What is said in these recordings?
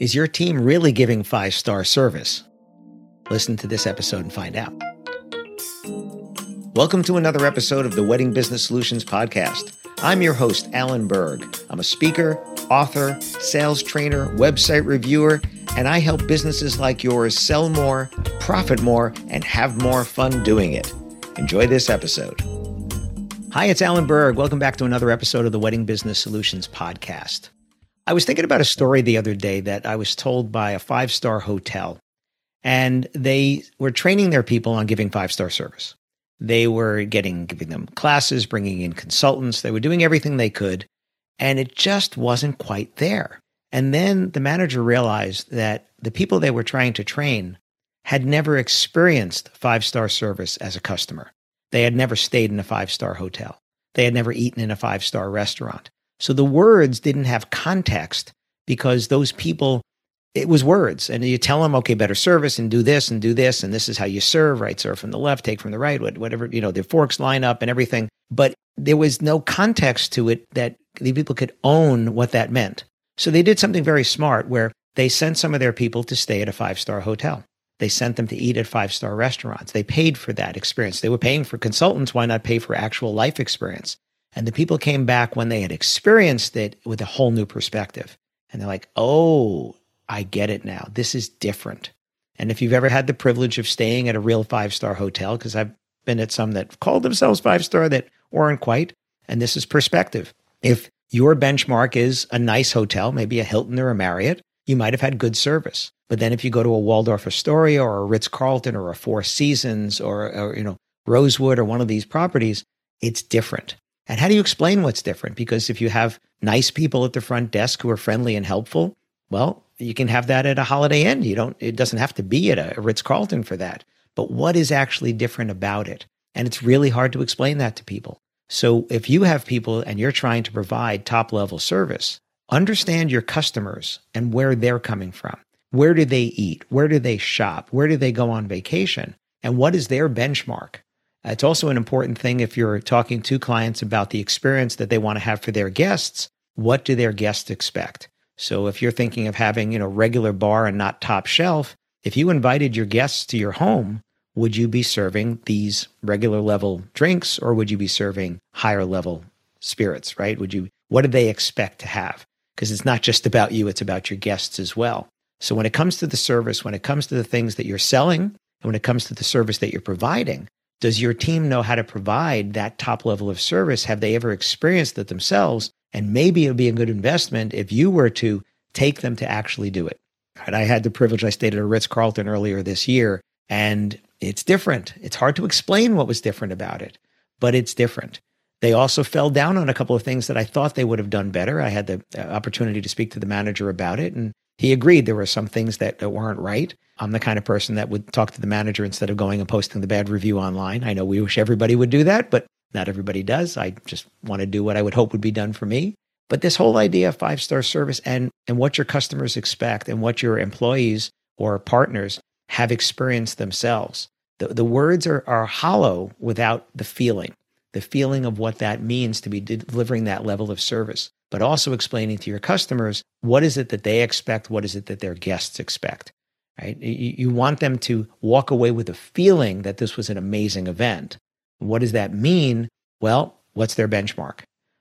Is your team really giving five star service? Listen to this episode and find out. Welcome to another episode of the Wedding Business Solutions Podcast. I'm your host, Alan Berg. I'm a speaker, author, sales trainer, website reviewer, and I help businesses like yours sell more, profit more, and have more fun doing it. Enjoy this episode. Hi, it's Alan Berg. Welcome back to another episode of the Wedding Business Solutions Podcast. I was thinking about a story the other day that I was told by a five star hotel, and they were training their people on giving five star service. They were getting giving them classes, bringing in consultants. They were doing everything they could, and it just wasn't quite there. And then the manager realized that the people they were trying to train had never experienced five star service as a customer. They had never stayed in a five star hotel. They had never eaten in a five star restaurant. So the words didn't have context because those people it was words. And you tell them okay better service and do this and do this and this is how you serve right? Serve from the left take from the right whatever you know the forks line up and everything. But there was no context to it that the people could own what that meant. So they did something very smart where they sent some of their people to stay at a five star hotel. They sent them to eat at five star restaurants. They paid for that experience. They were paying for consultants. Why not pay for actual life experience and the people came back when they had experienced it with a whole new perspective and they're like oh I get it now. This is different. And if you've ever had the privilege of staying at a real five star hotel, because I've been at some that called themselves five star that weren't quite, and this is perspective. If your benchmark is a nice hotel, maybe a Hilton or a Marriott, you might have had good service. But then if you go to a Waldorf Astoria or a Ritz Carlton or a Four Seasons or, or you know Rosewood or one of these properties, it's different. And how do you explain what's different? Because if you have nice people at the front desk who are friendly and helpful, well, you can have that at a Holiday Inn. You don't. It doesn't have to be at a Ritz Carlton for that. But what is actually different about it? And it's really hard to explain that to people. So if you have people and you're trying to provide top level service, understand your customers and where they're coming from. Where do they eat? Where do they shop? Where do they go on vacation? And what is their benchmark? Uh, it's also an important thing if you're talking to clients about the experience that they want to have for their guests. What do their guests expect? So if you're thinking of having, you know, regular bar and not top shelf, if you invited your guests to your home, would you be serving these regular level drinks or would you be serving higher level spirits, right? Would you what do they expect to have? Because it's not just about you, it's about your guests as well. So when it comes to the service, when it comes to the things that you're selling, and when it comes to the service that you're providing, does your team know how to provide that top level of service? Have they ever experienced it themselves? And maybe it would be a good investment if you were to take them to actually do it. I had the privilege, I stayed at a Ritz Carlton earlier this year, and it's different. It's hard to explain what was different about it, but it's different. They also fell down on a couple of things that I thought they would have done better. I had the uh, opportunity to speak to the manager about it, and he agreed there were some things that, that weren't right. I'm the kind of person that would talk to the manager instead of going and posting the bad review online. I know we wish everybody would do that, but not everybody does. I just want to do what I would hope would be done for me. But this whole idea of five star service and, and what your customers expect and what your employees or partners have experienced themselves. The, the words are, are hollow without the feeling, the feeling of what that means to be delivering that level of service, but also explaining to your customers what is it that they expect, what is it that their guests expect. Right? You, want them to walk away with a feeling that this was an amazing event, what does that mean? Well, what's their benchmark?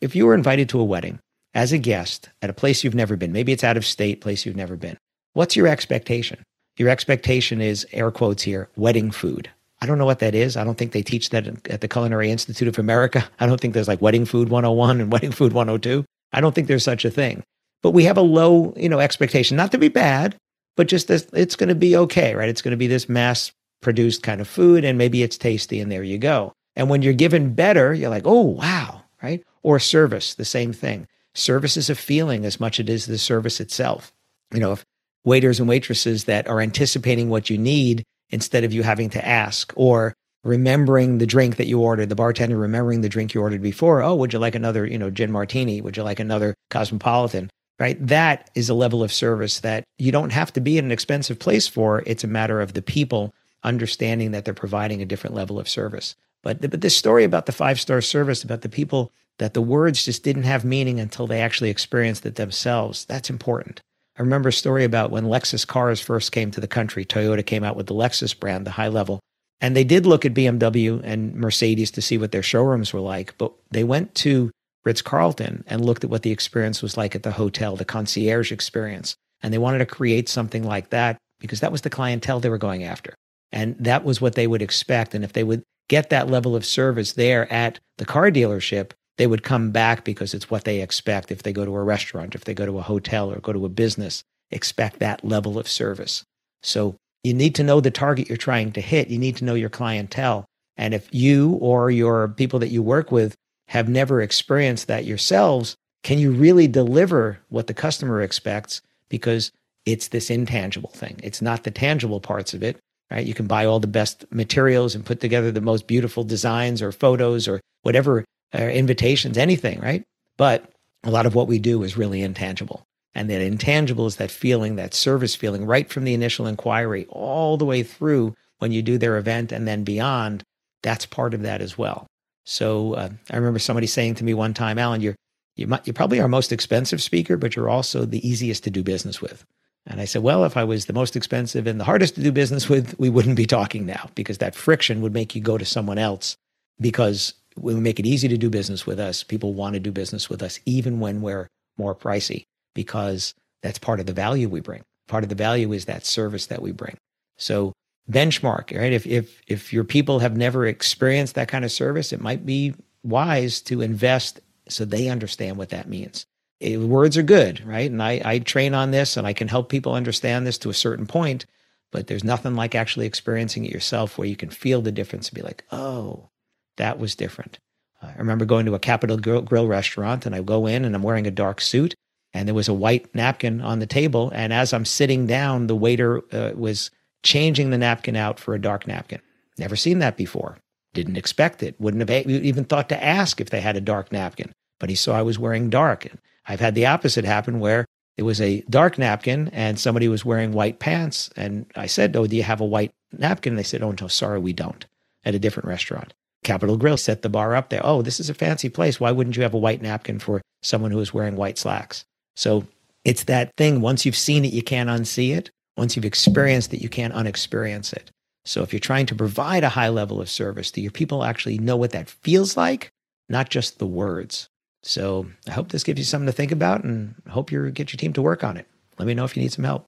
If you were invited to a wedding as a guest at a place you've never been, maybe it's out of state, place you've never been, what's your expectation? your expectation is air quotes here, wedding food. I don't know what that is. I don't think they teach that at the Culinary Institute of America. I don't think there's like wedding food 101 and wedding food 102. I don't think there's such a thing. But we have a low, you know, expectation, not to be bad, but just this, it's going to be okay, right? It's going to be this mass produced kind of food and maybe it's tasty and there you go. And when you're given better, you're like, oh, wow, right? Or service, the same thing. Service is a feeling as much as it is the service itself. You know, if waiters and waitresses that are anticipating what you need instead of you having to ask or remembering the drink that you ordered, the bartender remembering the drink you ordered before. Oh, would you like another, you know, gin martini? Would you like another cosmopolitan? Right? That is a level of service that you don't have to be in an expensive place for. It's a matter of the people understanding that they're providing a different level of service. But, but this story about the five star service, about the people that the words just didn't have meaning until they actually experienced it themselves, that's important. I remember a story about when Lexus cars first came to the country. Toyota came out with the Lexus brand, the high level. And they did look at BMW and Mercedes to see what their showrooms were like, but they went to Ritz Carlton and looked at what the experience was like at the hotel, the concierge experience. And they wanted to create something like that because that was the clientele they were going after. And that was what they would expect. And if they would get that level of service there at the car dealership, they would come back because it's what they expect if they go to a restaurant, if they go to a hotel or go to a business, expect that level of service. So you need to know the target you're trying to hit. You need to know your clientele. And if you or your people that you work with have never experienced that yourselves, can you really deliver what the customer expects? Because it's this intangible thing. It's not the tangible parts of it, right? You can buy all the best materials and put together the most beautiful designs or photos or whatever or invitations, anything, right? But a lot of what we do is really intangible. And that intangible is that feeling, that service feeling, right from the initial inquiry all the way through when you do their event and then beyond. That's part of that as well. So uh, I remember somebody saying to me one time, Alan, you're you might, you're probably our most expensive speaker, but you're also the easiest to do business with. And I said, well, if I was the most expensive and the hardest to do business with, we wouldn't be talking now because that friction would make you go to someone else because we make it easy to do business with us, people want to do business with us, even when we're more pricey, because that's part of the value we bring. Part of the value is that service that we bring. So benchmark, right? If if if your people have never experienced that kind of service, it might be wise to invest so they understand what that means. It, words are good, right? And I, I train on this and I can help people understand this to a certain point, but there's nothing like actually experiencing it yourself where you can feel the difference and be like, oh, that was different. Uh, I remember going to a Capital Grille, Grille restaurant and I go in and I'm wearing a dark suit and there was a white napkin on the table. And as I'm sitting down, the waiter uh, was changing the napkin out for a dark napkin. Never seen that before. Didn't expect it. Wouldn't have even thought to ask if they had a dark napkin. But he saw I was wearing dark. And I've had the opposite happen where it was a dark napkin and somebody was wearing white pants. And I said, Oh, do you have a white napkin? And they said, Oh, no, sorry, we don't at a different restaurant. Capital Grille set the bar up there. Oh, this is a fancy place. Why wouldn't you have a white napkin for someone who is wearing white slacks? So it's that thing. Once you've seen it, you can't unsee it. Once you've experienced it, you can't unexperience it. So if you're trying to provide a high level of service, do your people actually know what that feels like, not just the words? So I hope this gives you something to think about and hope you get your team to work on it. Let me know if you need some help.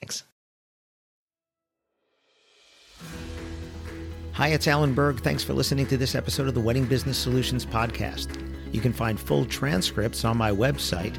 Thanks. Hi, it's Alan Berg. Thanks for listening to this episode of the Wedding Business Solutions Podcast. You can find full transcripts on my website